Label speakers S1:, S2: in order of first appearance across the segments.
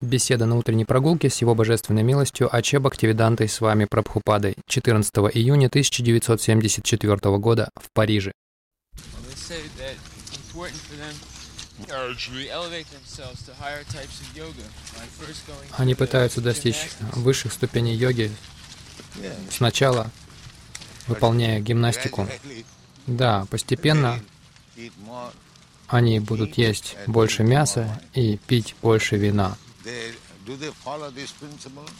S1: Беседа на утренней прогулке с его божественной милостью Аче Бхактивидантой с вами Прабхупадой 14 июня 1974 года в Париже. Они пытаются достичь высших ступеней йоги сначала, выполняя гимнастику. Да, постепенно они будут есть больше мяса и пить больше вина.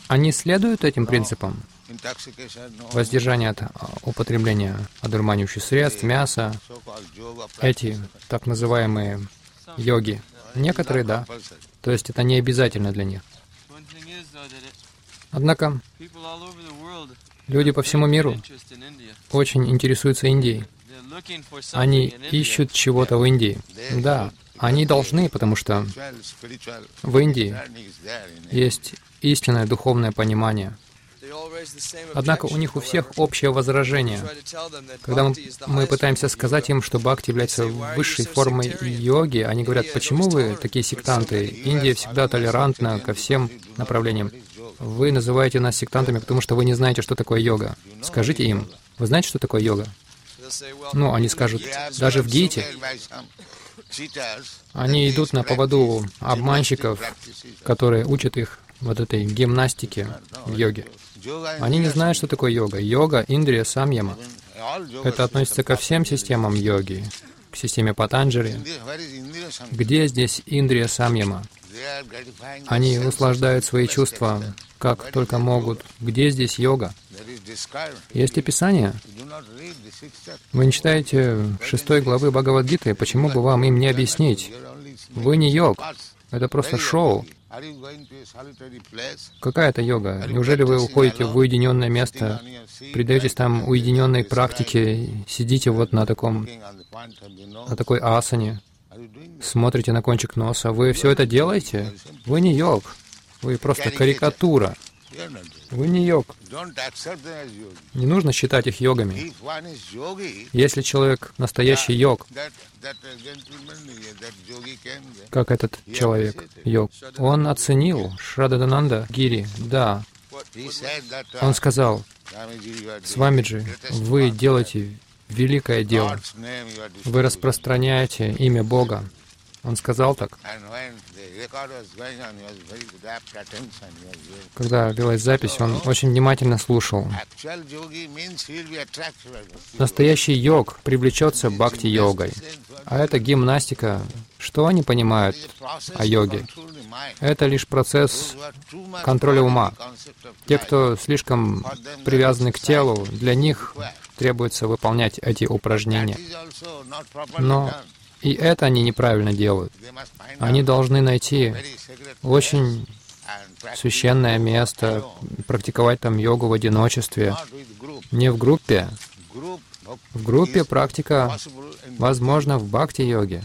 S1: Они следуют этим принципам? Воздержание от а, употребления одурманивающих средств, мяса, эти так называемые йоги. Некоторые, да. То есть это не обязательно для них. Однако люди по всему миру очень интересуются Индией. Они ищут чего-то в Индии. Да, они должны, потому что в Индии есть истинное духовное понимание. Однако у них у всех общее возражение. Когда мы, пытаемся сказать им, что бхакти является высшей формой йоги, они говорят, почему вы такие сектанты? Индия всегда толерантна ко всем направлениям. Вы называете нас сектантами, потому что вы не знаете, что такое йога. Скажите им, вы знаете, что такое йога? Ну, они скажут, даже в Гите они идут на поводу обманщиков, которые учат их вот этой гимнастике в йоге. Они не знают, что такое йога. Йога, Индрия, Самьяма. Это относится ко всем системам йоги, к системе Патанджали. Где здесь Индрия Самьяма? Они услаждают свои чувства как только могут. Где здесь йога? Есть описание. Вы не читаете шестой главы Бхагавадгиты, почему бы вам им не объяснить? Вы не йог, это просто шоу. Какая это йога? Неужели вы уходите в уединенное место, предаетесь там уединенной практике, сидите вот на таком, на такой асане, смотрите на кончик носа? Вы все это делаете? Вы не йог. Вы просто карикатура. Вы не йог. Не нужно считать их йогами. Если человек настоящий йог, как этот человек, йог, он оценил Шрададананда Гири, да. Он сказал, Свамиджи, вы делаете великое дело. Вы распространяете имя Бога. Он сказал так. Когда велась запись, он очень внимательно слушал. Настоящий йог привлечется бхакти-йогой. А это гимнастика. Что они понимают о йоге? Это лишь процесс контроля ума. Те, кто слишком привязаны к телу, для них требуется выполнять эти упражнения. Но и это они неправильно делают. Они должны найти очень священное место, практиковать там йогу в одиночестве, не в группе. В группе практика возможна в бхакти-йоге,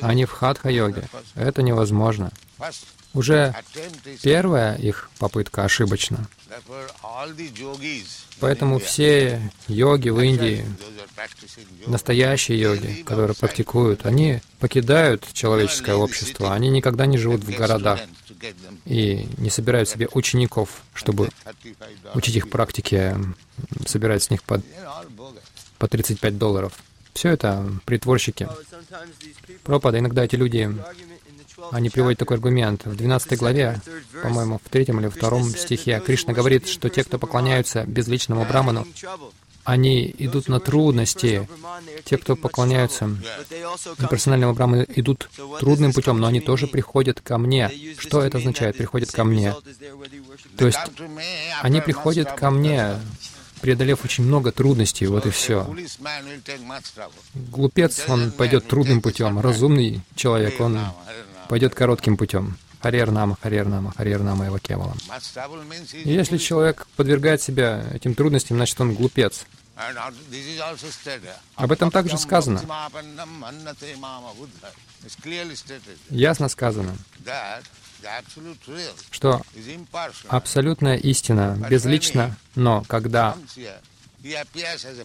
S1: а не в хатха-йоге. Это невозможно. Уже первая их попытка ошибочна. Поэтому все йоги в Индии, настоящие йоги, которые практикуют, они покидают человеческое общество, они никогда не живут в городах и не собирают себе учеников, чтобы учить их практике, собирать с них по, по 35 долларов. Все это притворщики. Пропада. Иногда эти люди они приводят такой аргумент. В 12 главе, по-моему, в третьем или втором стихе, Кришна говорит, что те, кто поклоняются безличному браману, они идут на трудности. Те, кто поклоняются персональному браману, идут трудным путем, но они тоже приходят ко мне. Что это означает? Приходят ко мне. То есть они приходят ко мне, преодолев очень много трудностей, вот и все. Глупец, он пойдет трудным путем. Разумный человек, он пойдет коротким путем. Харер Нама, Харер Нама, Харер Нама его кевалам. И если человек подвергает себя этим трудностям, значит он глупец. Об этом также сказано. Ясно сказано, что абсолютная истина безлична, но когда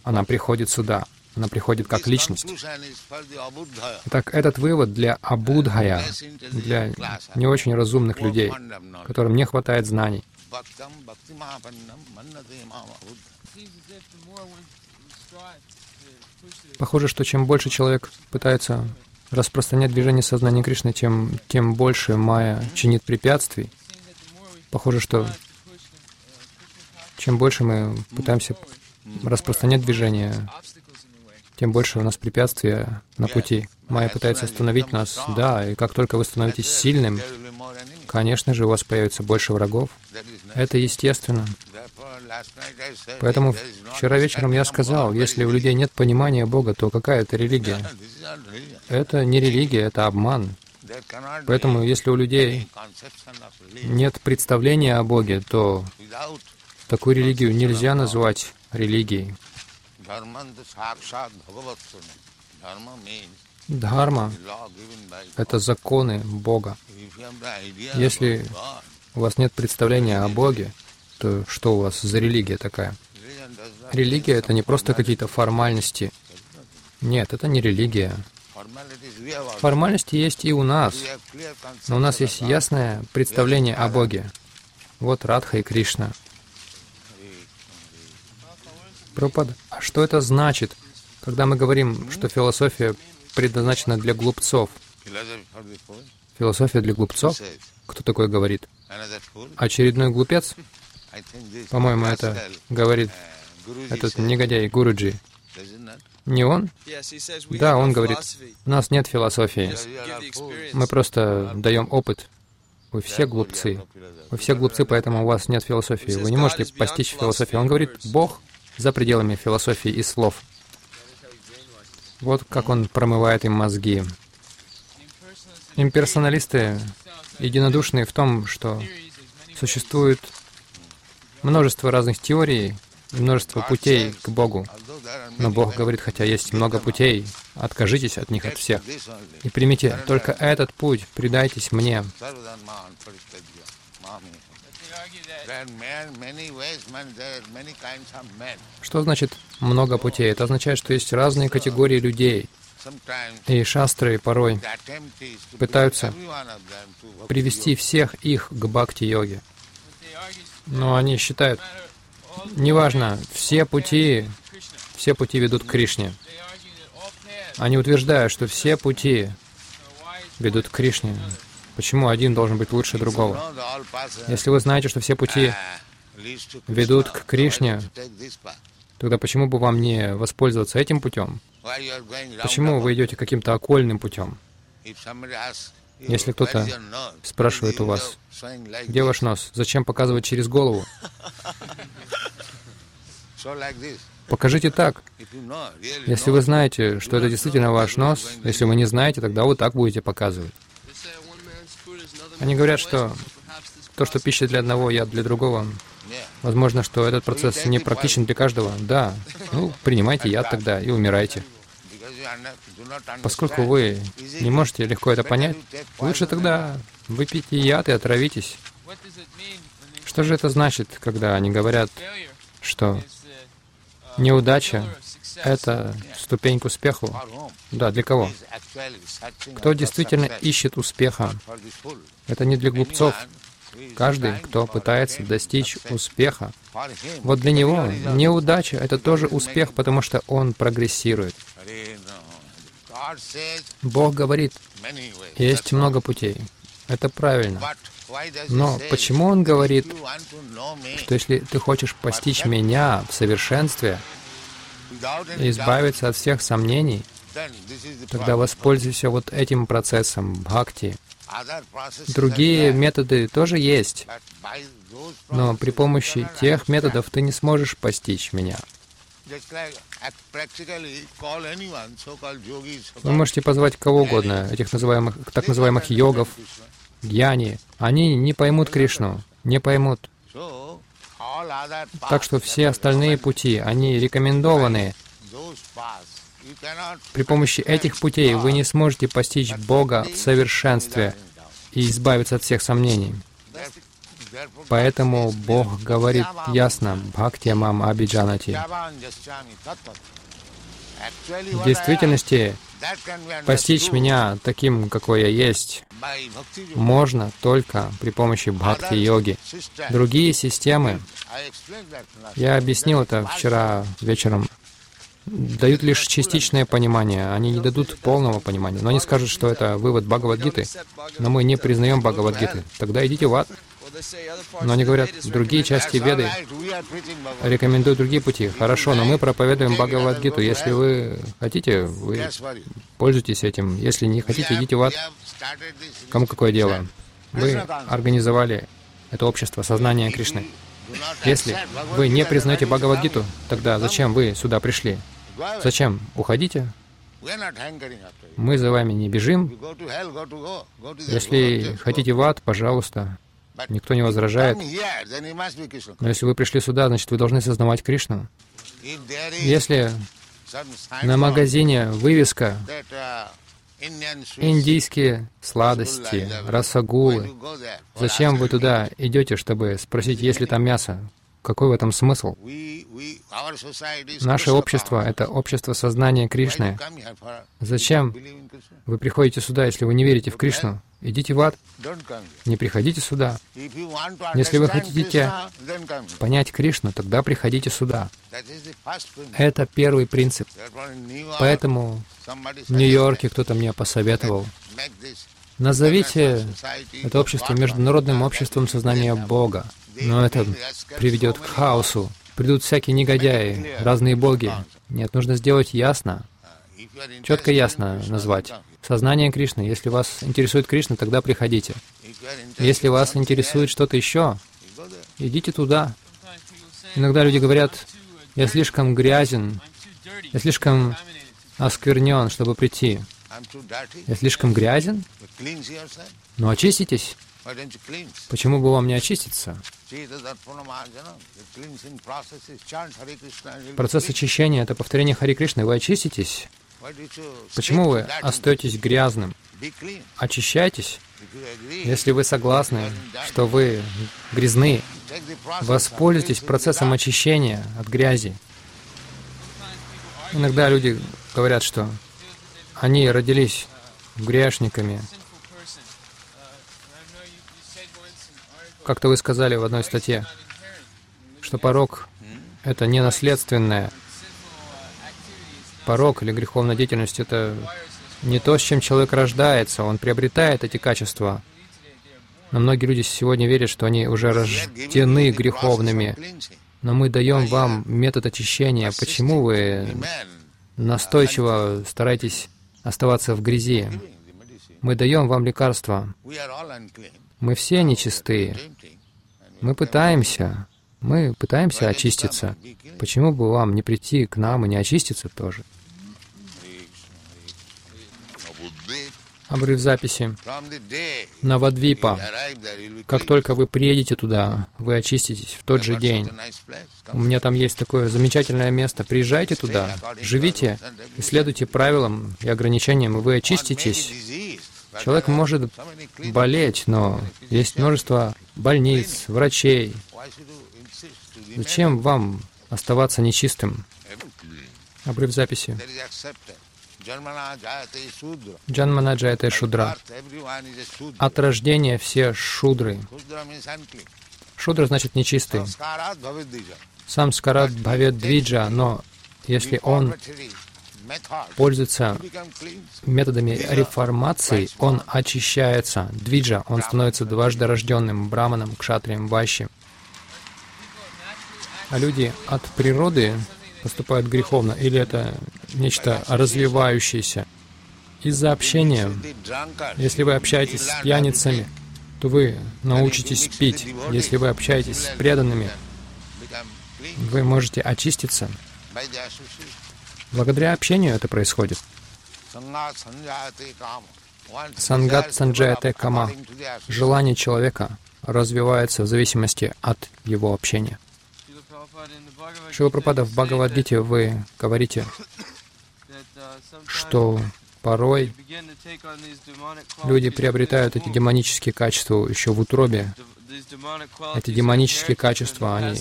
S1: она приходит сюда, Она приходит как личность. Итак, этот вывод для абудхая, для не очень разумных людей, которым не хватает знаний. Похоже, что чем больше человек пытается распространять движение сознания Кришны, тем, тем больше Майя чинит препятствий. Похоже, что чем больше мы пытаемся распространять движение, тем больше у нас препятствия на пути. Майя пытается остановить нас, да, и как только вы становитесь сильным, конечно же, у вас появится больше врагов. Это естественно. Поэтому вчера вечером я сказал, если у людей нет понимания Бога, то какая это религия? Это не религия, это обман. Поэтому если у людей нет представления о Боге, то такую религию нельзя назвать религией. Дхарма — это законы Бога. Если у вас нет представления о Боге, то что у вас за религия такая? Религия — это не просто какие-то формальности. Нет, это не религия. Формальности есть и у нас, но у нас есть ясное представление о Боге. Вот Радха и Кришна. Пропад. А что это значит, когда мы говорим, что философия предназначена для глупцов? Философия для глупцов? Кто такой говорит? Очередной глупец? По-моему, это говорит этот негодяй Гуруджи. Не он? Да, он говорит, у нас нет философии. Мы просто даем опыт. Вы все глупцы. Вы все глупцы, поэтому у вас нет философии. Вы не можете постичь философию. Он говорит, Бог за пределами философии и слов. Вот как он промывает им мозги. Имперсоналисты единодушны в том, что существует множество разных теорий, множество путей к Богу. Но Бог говорит, хотя есть много путей, откажитесь от них от всех. И примите только этот путь, предайтесь мне. Что значит много путей? Это означает, что есть разные категории людей. И шастры порой пытаются привести всех их к бхакти-йоге. Но они считают, неважно, все пути, все пути ведут к Кришне. Они утверждают, что все пути ведут к Кришне. Почему один должен быть лучше другого? Если вы знаете, что все пути ведут к Кришне, тогда почему бы вам не воспользоваться этим путем? Почему вы идете каким-то окольным путем? Если кто-то спрашивает у вас, где ваш нос, зачем показывать через голову? Покажите так. Если вы знаете, что это действительно ваш нос, если вы не знаете, тогда вы так будете показывать. Они говорят, что то, что пища для одного, яд для другого, возможно, что этот процесс не практичен для каждого. Да, ну, принимайте яд тогда и умирайте. Поскольку вы не можете легко это понять, лучше тогда выпейте яд и отравитесь. Что же это значит, когда они говорят, что неудача — это ступень к успеху? Да, для кого? Кто действительно ищет успеха? Это не для глупцов. Каждый, кто пытается достичь успеха, вот для него неудача — это тоже успех, потому что он прогрессирует. Бог говорит, есть много путей. Это правильно. Но почему Он говорит, что если ты хочешь постичь Меня в совершенстве избавиться от всех сомнений, тогда воспользуйся вот этим процессом бхакти. Другие методы тоже есть, но при помощи тех методов ты не сможешь постичь Меня. Вы можете позвать кого угодно, этих называемых, так называемых йогов, гьяни. Они не поймут Кришну, не поймут. Так что все остальные пути, они рекомендованы. При помощи этих путей вы не сможете постичь Бога в совершенстве и избавиться от всех сомнений. Поэтому Бог говорит ясно, «Бхакти мам абиджанати». В действительности постичь меня таким, какой я есть, можно только при помощи бхакти-йоги. Другие системы, я объяснил это вчера вечером, дают лишь частичное понимание, они не дадут полного понимания. Но они скажут, что это вывод Бхагавадгиты, но мы не признаем Бхагавадгиты. Тогда идите в ад. Но они говорят, другие части Веды рекомендуют другие пути. Хорошо, но мы проповедуем Бхагавадгиту. Если вы хотите, вы пользуйтесь этим. Если не хотите, идите в ад. Кому какое дело? Вы организовали это общество сознания Кришны. Если вы не признаете Бхагавадгиту, тогда зачем вы сюда пришли? Зачем? Уходите. Мы за вами не бежим. Если хотите в ад, пожалуйста. Никто не возражает. Но если вы пришли сюда, значит, вы должны сознавать Кришну. Если на магазине вывеска «Индийские сладости, расагулы», зачем вы туда идете, чтобы спросить, есть ли там мясо? Какой в этом смысл? Наше общество — это общество сознания Кришны. Зачем вы приходите сюда, если вы не верите в Кришну? Идите в ад. Не приходите сюда. Если вы хотите понять Кришну, тогда приходите сюда. Это первый принцип. Поэтому в Нью-Йорке кто-то мне посоветовал Назовите это общество международным обществом сознания Бога. Но это приведет к хаосу. Придут всякие негодяи, разные боги. Нет, нужно сделать ясно, четко ясно назвать. Сознание Кришны. Если вас интересует Кришна, тогда приходите. Если вас интересует что-то еще, идите туда. Иногда люди говорят, я слишком грязен, я слишком осквернен, чтобы прийти. Я слишком грязен? Ну очиститесь. Почему бы вам не очиститься? Процесс очищения — это повторение Хари Кришны. Вы очиститесь. Почему вы остаетесь грязным? Очищайтесь. Если вы согласны, что вы грязны, воспользуйтесь процессом очищения от грязи. Иногда люди говорят, что они родились грешниками. Как-то вы сказали в одной статье, что порог — это не наследственное. Порог или греховная деятельность — это не то, с чем человек рождается, он приобретает эти качества. Но многие люди сегодня верят, что они уже рождены греховными. Но мы даем вам метод очищения. Почему вы настойчиво стараетесь оставаться в грязи. Мы даем вам лекарства. Мы все нечистые. Мы пытаемся, мы пытаемся очиститься. Почему бы вам не прийти к нам и не очиститься тоже? Обрыв записи. Навадвипа. Как только вы приедете туда, вы очиститесь в тот же день. У меня там есть такое замечательное место. Приезжайте туда, живите, исследуйте правилам и ограничениям, и вы очиститесь. Человек может болеть, но есть множество больниц, врачей. Зачем вам оставаться нечистым? Обрыв записи. Джанмана джаяте шудра. От рождения все шудры. Шудра значит нечистый. Сам скарат бхавет двиджа, но если он пользуется методами реформации, он очищается. Двиджа, он становится дважды рожденным браманом, кшатрием, ващи. А люди от природы поступают греховно, или это нечто развивающееся. Из-за общения, если вы общаетесь с пьяницами, то вы научитесь пить. Если вы общаетесь с преданными, вы можете очиститься. Благодаря общению это происходит. Сангат санджаяте кама. Желание человека развивается в зависимости от его общения. Шила Пропада в Бхагавадгите вы говорите, что порой люди приобретают эти демонические качества еще в утробе. Эти демонические качества, они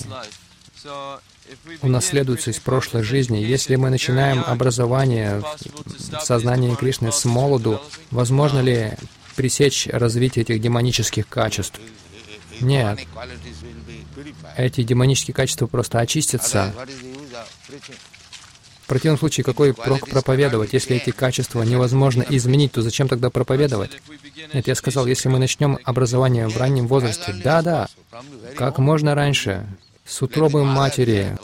S1: унаследуется из прошлой жизни. Если мы начинаем образование в сознании Кришны с молоду, возможно ли пресечь развитие этих демонических качеств? Нет. Эти демонические качества просто очистятся. В противном случае, какой прок проповедовать? Если эти качества невозможно изменить, то зачем тогда проповедовать? Нет, я сказал, если мы начнем образование в раннем возрасте, да-да, как можно раньше, с утробы матери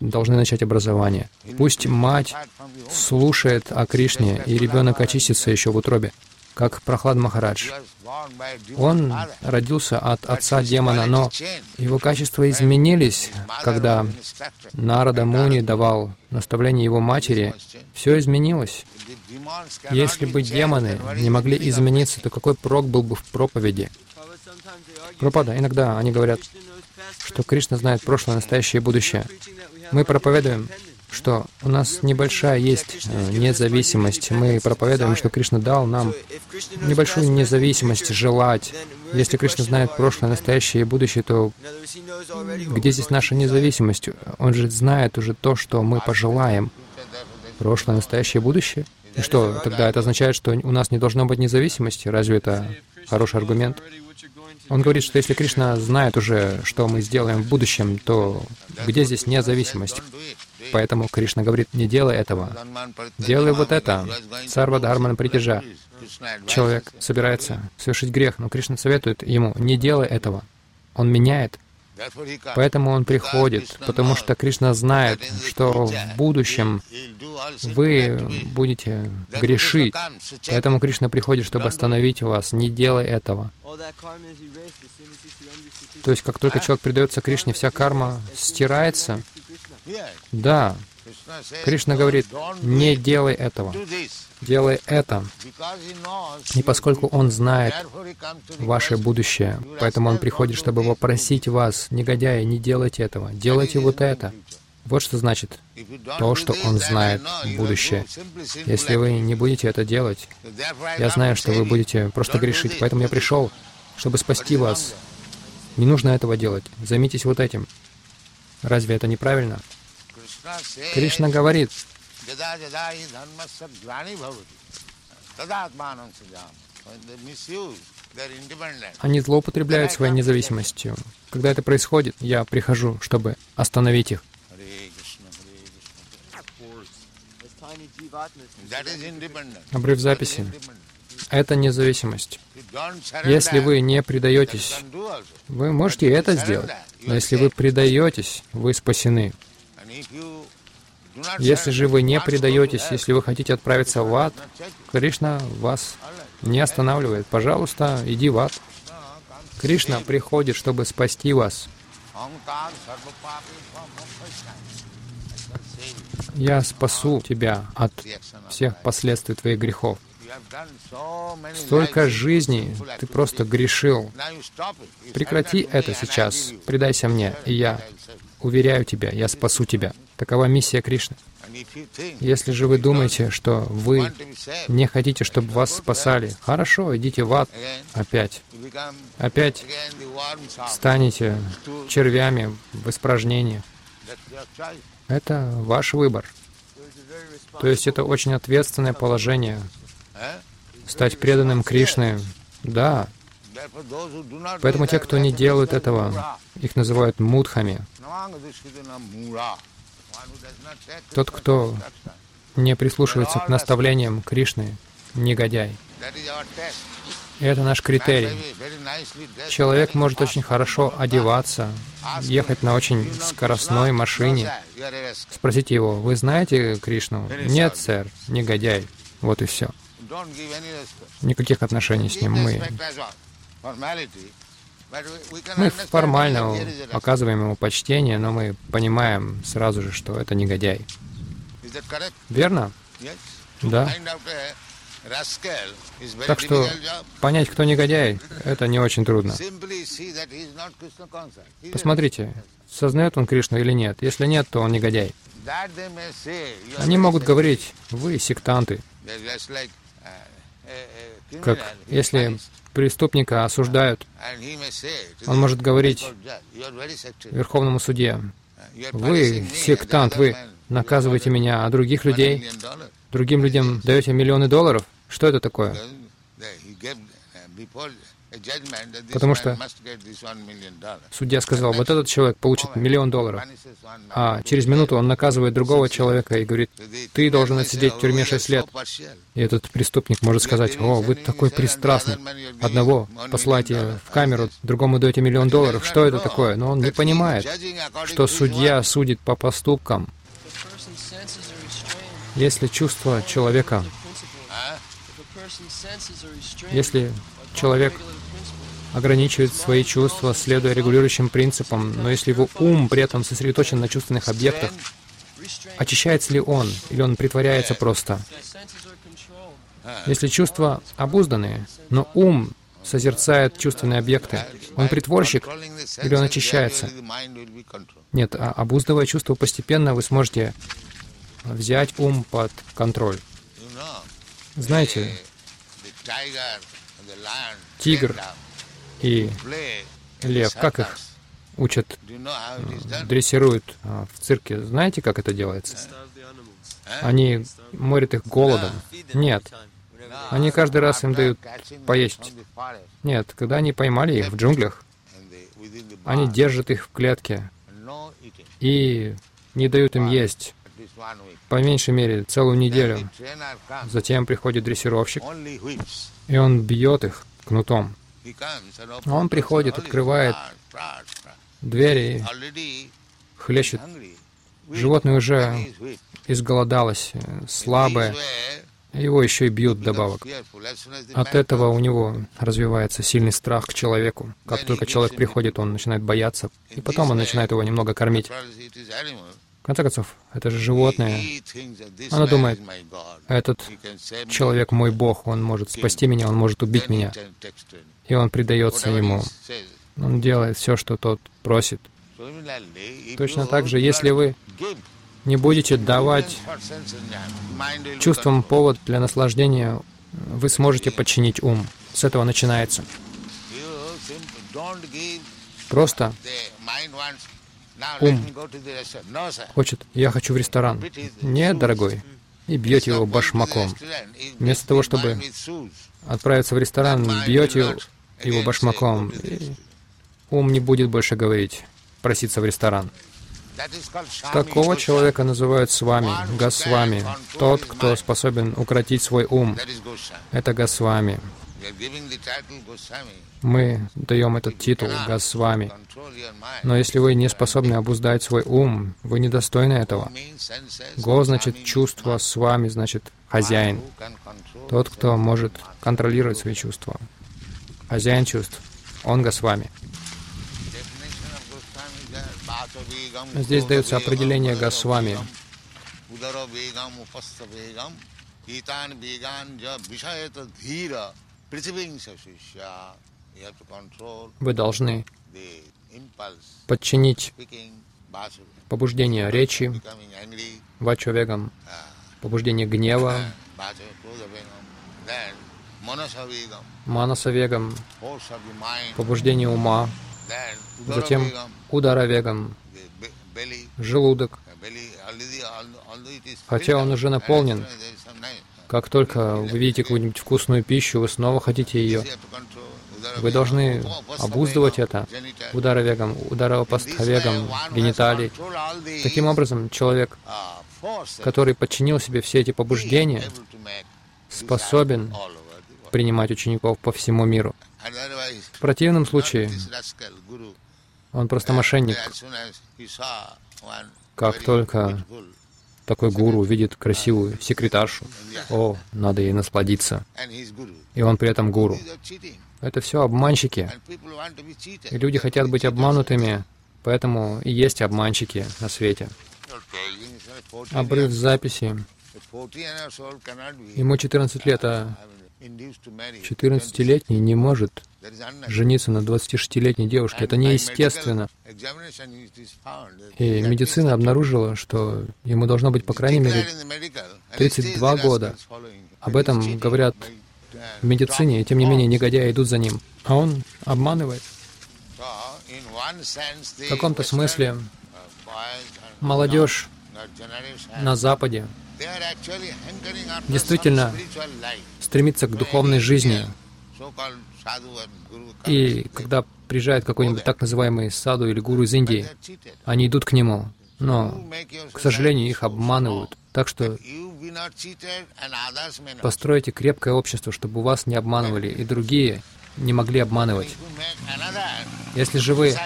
S1: должны начать образование. Пусть мать слушает о Кришне, и ребенок очистится еще в утробе, как Прохлад Махарадж. Он родился от отца демона, но его качества изменились, когда Нарада Муни давал наставление его матери. Все изменилось. Если бы демоны не могли измениться, то какой прок был бы в проповеди? Пропада. Иногда они говорят, что Кришна знает прошлое, настоящее и будущее. Мы проповедуем, что у нас небольшая есть э, независимость. Мы проповедуем, что Кришна дал нам небольшую независимость желать. Если Кришна знает прошлое, настоящее и будущее, то где здесь наша независимость? Он же знает уже то, что мы пожелаем. Прошлое, настоящее и будущее? И что, тогда это означает, что у нас не должно быть независимости? Разве это хороший аргумент? Он говорит, что если Кришна знает уже, что мы сделаем в будущем, то где здесь независимость? Поэтому Кришна говорит, не делай этого. Делай вот это. Сарва Дхарман Притяжа. Человек собирается совершить грех, но Кришна советует ему, не делай этого. Он меняет Поэтому он приходит, потому что Кришна знает, что в будущем вы будете грешить. Поэтому Кришна приходит, чтобы остановить вас. Не делай этого. То есть, как только человек предается Кришне, вся карма стирается. Да. Кришна говорит, не делай этого делай это. И поскольку Он знает ваше будущее, поэтому Он приходит, чтобы попросить вас, негодяи, не делайте этого, делайте вот это. Вот что значит то, что Он знает будущее. Если вы не будете это делать, я знаю, что вы будете просто грешить, поэтому я пришел, чтобы спасти вас. Не нужно этого делать. Займитесь вот этим. Разве это неправильно? Кришна говорит, они злоупотребляют своей независимостью. Когда это происходит, я прихожу, чтобы остановить их. Обрыв записи. Это независимость. Если вы не предаетесь, вы можете это сделать. Но если вы предаетесь, вы спасены. Если же вы не предаетесь, если вы хотите отправиться в ад, Кришна вас не останавливает. Пожалуйста, иди в ад. Кришна приходит, чтобы спасти вас. Я спасу тебя от всех последствий твоих грехов. Столько жизней ты просто грешил. Прекрати это сейчас. Предайся мне, и я уверяю тебя, я спасу тебя. Такова миссия Кришны. Если же вы думаете, что вы не хотите, чтобы вас спасали, хорошо, идите в ад опять. Опять станете червями в испражнении. Это ваш выбор. То есть это очень ответственное положение. Стать преданным Кришны, да. Поэтому те, кто не делают этого, их называют мудхами. Тот, кто не прислушивается к наставлениям Кришны, негодяй. Это наш критерий. Человек может очень хорошо одеваться, ехать на очень скоростной машине. Спросите его, вы знаете Кришну? Нет, сэр, негодяй. Вот и все. Никаких отношений с ним мы мы формально оказываем ему почтение, но мы понимаем сразу же, что это негодяй. Верно? Да. Так что понять, кто негодяй, это не очень трудно. Посмотрите, сознает он Кришну или нет. Если нет, то он негодяй. Они могут говорить, вы сектанты. Как если преступника осуждают, он может говорить Верховному суде, Вы, сектант, вы наказываете меня, а других людей, другим людям даете миллионы долларов? Что это такое? Потому что судья сказал, вот этот человек получит миллион долларов, а через минуту он наказывает другого человека и говорит, ты должен отсидеть в тюрьме 6 лет. И этот преступник может сказать, о, вы такой пристрастный. Одного посылаете в камеру, другому даете миллион долларов. Что это такое? Но он не понимает, что судья судит по поступкам. Если чувство человека, если человек ограничивает свои чувства, следуя регулирующим принципам, но если его ум при этом сосредоточен на чувственных объектах, очищается ли он, или он притворяется просто? Если чувства обузданные, но ум созерцает чувственные объекты, он притворщик или он очищается? Нет, а обуздывая чувства постепенно, вы сможете взять ум под контроль. Знаете, тигр и лев, как их учат, дрессируют а, в цирке. Знаете, как это делается? Они морят их голодом. Нет. Они каждый раз им дают поесть. Нет, когда они поймали их в джунглях, они держат их в клетке и не дают им есть, по меньшей мере, целую неделю. Затем приходит дрессировщик, и он бьет их кнутом. Он приходит, открывает двери и хлещет. Животное уже изголодалось, слабое. Его еще и бьют добавок. От этого у него развивается сильный страх к человеку. Как только человек приходит, он начинает бояться, и потом он начинает его немного кормить. Конце концов, это же животное. Оно думает, этот человек мой Бог, он может спасти меня, он может убить меня и он предается ему. Он делает все, что тот просит. Точно так же, если вы не будете давать чувствам повод для наслаждения, вы сможете подчинить ум. С этого начинается. Просто ум хочет, я хочу в ресторан. Нет, дорогой. И бьете его башмаком. Вместо того, чтобы отправиться в ресторан, бьете его башмаком, и ум не будет больше говорить, проситься в ресторан. Такого человека называют с вами, Госвами, тот, кто способен укротить свой ум. Это Госвами. Мы даем этот титул Госвами. Но если вы не способны обуздать свой ум, вы недостойны этого. Го значит чувство, с вами значит хозяин. Тот, кто может контролировать свои чувства хозяин чувств, он Госвами. Здесь дается определение Госвами. Вы должны подчинить побуждение речи, вачовегам, побуждение гнева, манасавегам, побуждение ума, затем ударовегам, желудок. Хотя он уже наполнен, как только вы видите какую-нибудь вкусную пищу, вы снова хотите ее. Вы должны обуздывать это ударовегом, ударовопастховегом, гениталий. Таким образом, человек, который подчинил себе все эти побуждения, способен принимать учеников по всему миру. В противном случае он просто мошенник. Как только такой гуру видит красивую секретаршу, о, надо ей насладиться. И он при этом гуру. Это все обманщики. И люди хотят быть обманутыми, поэтому и есть обманщики на свете. Обрыв записи. Ему 14 лет, а 14-летний не может жениться на 26-летней девушке. Это неестественно. И медицина обнаружила, что ему должно быть, по крайней мере, 32 года. Об этом говорят в медицине, и тем не менее негодяи идут за ним. А он обманывает. В каком-то смысле молодежь на Западе действительно стремится к духовной жизни. И когда приезжает какой-нибудь так называемый саду или гуру из Индии, они идут к нему, но, к сожалению, их обманывают. Так что постройте крепкое общество, чтобы вас не обманывали, и другие не могли обманывать. Если же вы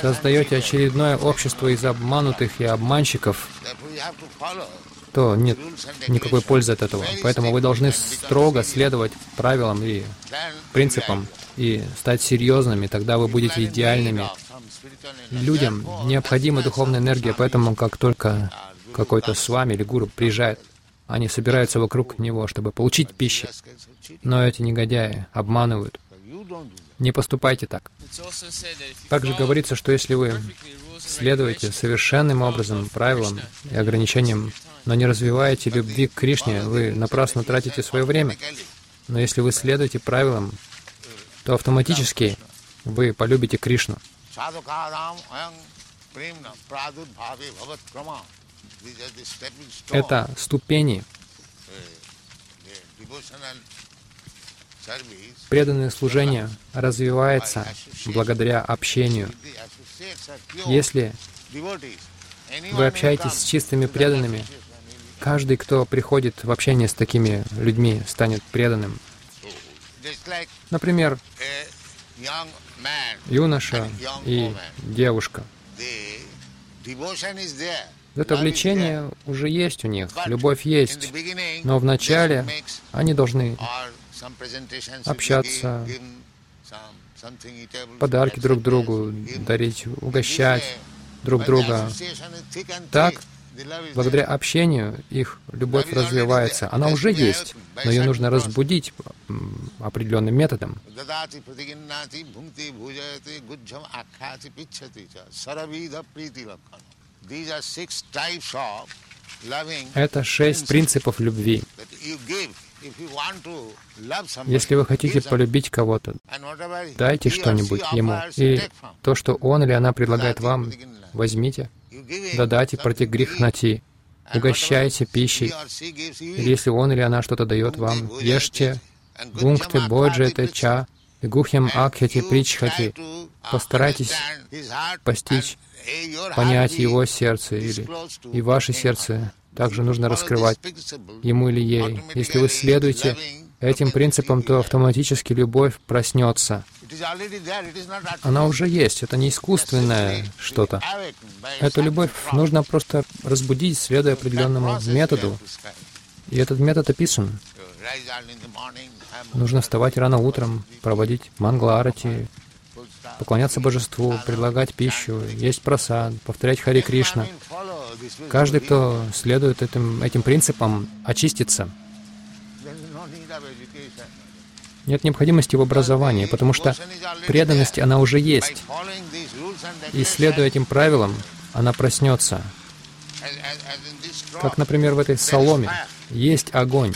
S1: создаете очередное общество из обманутых и обманщиков, то нет никакой пользы от этого. Поэтому вы должны строго следовать правилам и принципам и стать серьезными, тогда вы будете идеальными. Людям необходима духовная энергия, поэтому как только какой-то с вами или гуру приезжает, они собираются вокруг него, чтобы получить пищу. Но эти негодяи обманывают. Не поступайте так. Также говорится, что если вы следуете совершенным образом правилам и ограничениям, но не развиваете любви к Кришне, вы напрасно тратите свое время. Но если вы следуете правилам, то автоматически вы полюбите Кришну. Это ступени Преданное служение развивается благодаря общению. Если вы общаетесь с чистыми преданными, каждый, кто приходит в общение с такими людьми, станет преданным. Например, юноша и девушка. Это влечение уже есть у них, любовь есть, но вначале они должны общаться, подарки друг другу дарить, угощать друг друга. Так, благодаря общению их любовь развивается. Она уже есть, но ее нужно разбудить определенным методом. Это шесть принципов любви. Если вы хотите полюбить кого-то, дайте что-нибудь ему. И то, что он или она предлагает вам, возьмите. Дадайте против грехноти. Угощайте пищей. Или если он или она что-то дает вам, ешьте. Гунгты боджете ча, гухьям акхати причхати. Постарайтесь постичь, понять его сердце или и ваше сердце также нужно раскрывать ему или ей. Если вы следуете этим принципам, то автоматически любовь проснется. Она уже есть, это не искусственное что-то. Эту любовь нужно просто разбудить, следуя определенному методу. И этот метод описан. Нужно вставать рано утром, проводить мангла-арати, поклоняться божеству, предлагать пищу, есть просад, повторять Хари Кришна. Каждый, кто следует этим, этим принципам, очистится. Нет необходимости в образовании, потому что преданность, она уже есть. И следуя этим правилам, она проснется. Как, например, в этой соломе есть огонь.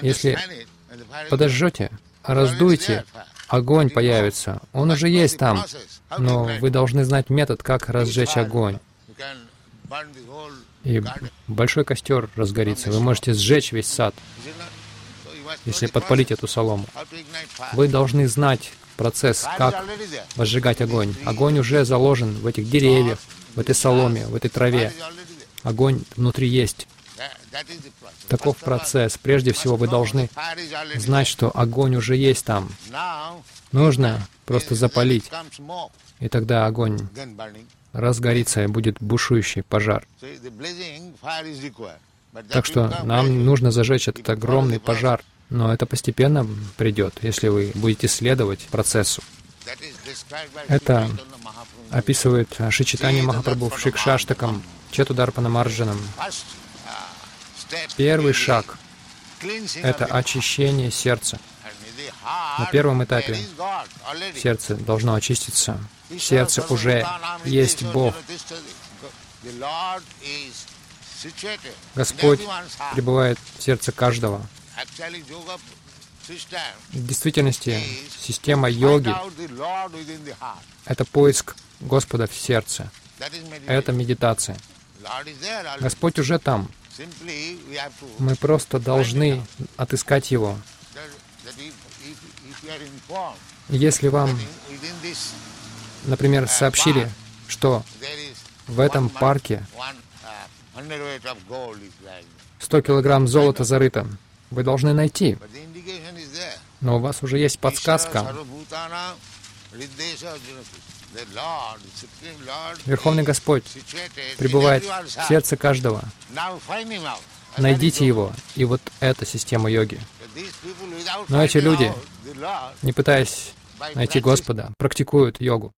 S1: Если подожжете, раздуйте, огонь появится. Он уже есть там, но вы должны знать метод, как разжечь огонь. И большой костер разгорится. Вы можете сжечь весь сад, если подпалить эту солому. Вы должны знать процесс, как возжигать огонь. Огонь уже заложен в этих деревьях, в этой соломе, в этой траве. Огонь внутри есть. Таков процесс. Прежде всего, вы должны знать, что огонь уже есть там. Нужно просто запалить, и тогда огонь разгорится и будет бушующий пожар. Так что нам нужно зажечь этот огромный пожар, но это постепенно придет, если вы будете следовать процессу. Это описывает Шичитани Махапрабху в Шикшаштакам, Четударпана Марджанам. Первый шаг — это очищение сердца. На первом этапе сердце должно очиститься. В сердце уже есть Бог. Господь пребывает в сердце каждого.
S2: В действительности, система йоги — это поиск Господа в сердце. Это медитация. Господь уже там. Мы просто должны отыскать Его. Если вам, например, сообщили, что в этом парке 100 килограмм золота зарыто, вы должны найти. Но у вас уже есть подсказка. Верховный Господь пребывает в сердце каждого. Найдите его. И вот эта система йоги. Но эти люди, не пытаясь найти Господа, практикуют йогу.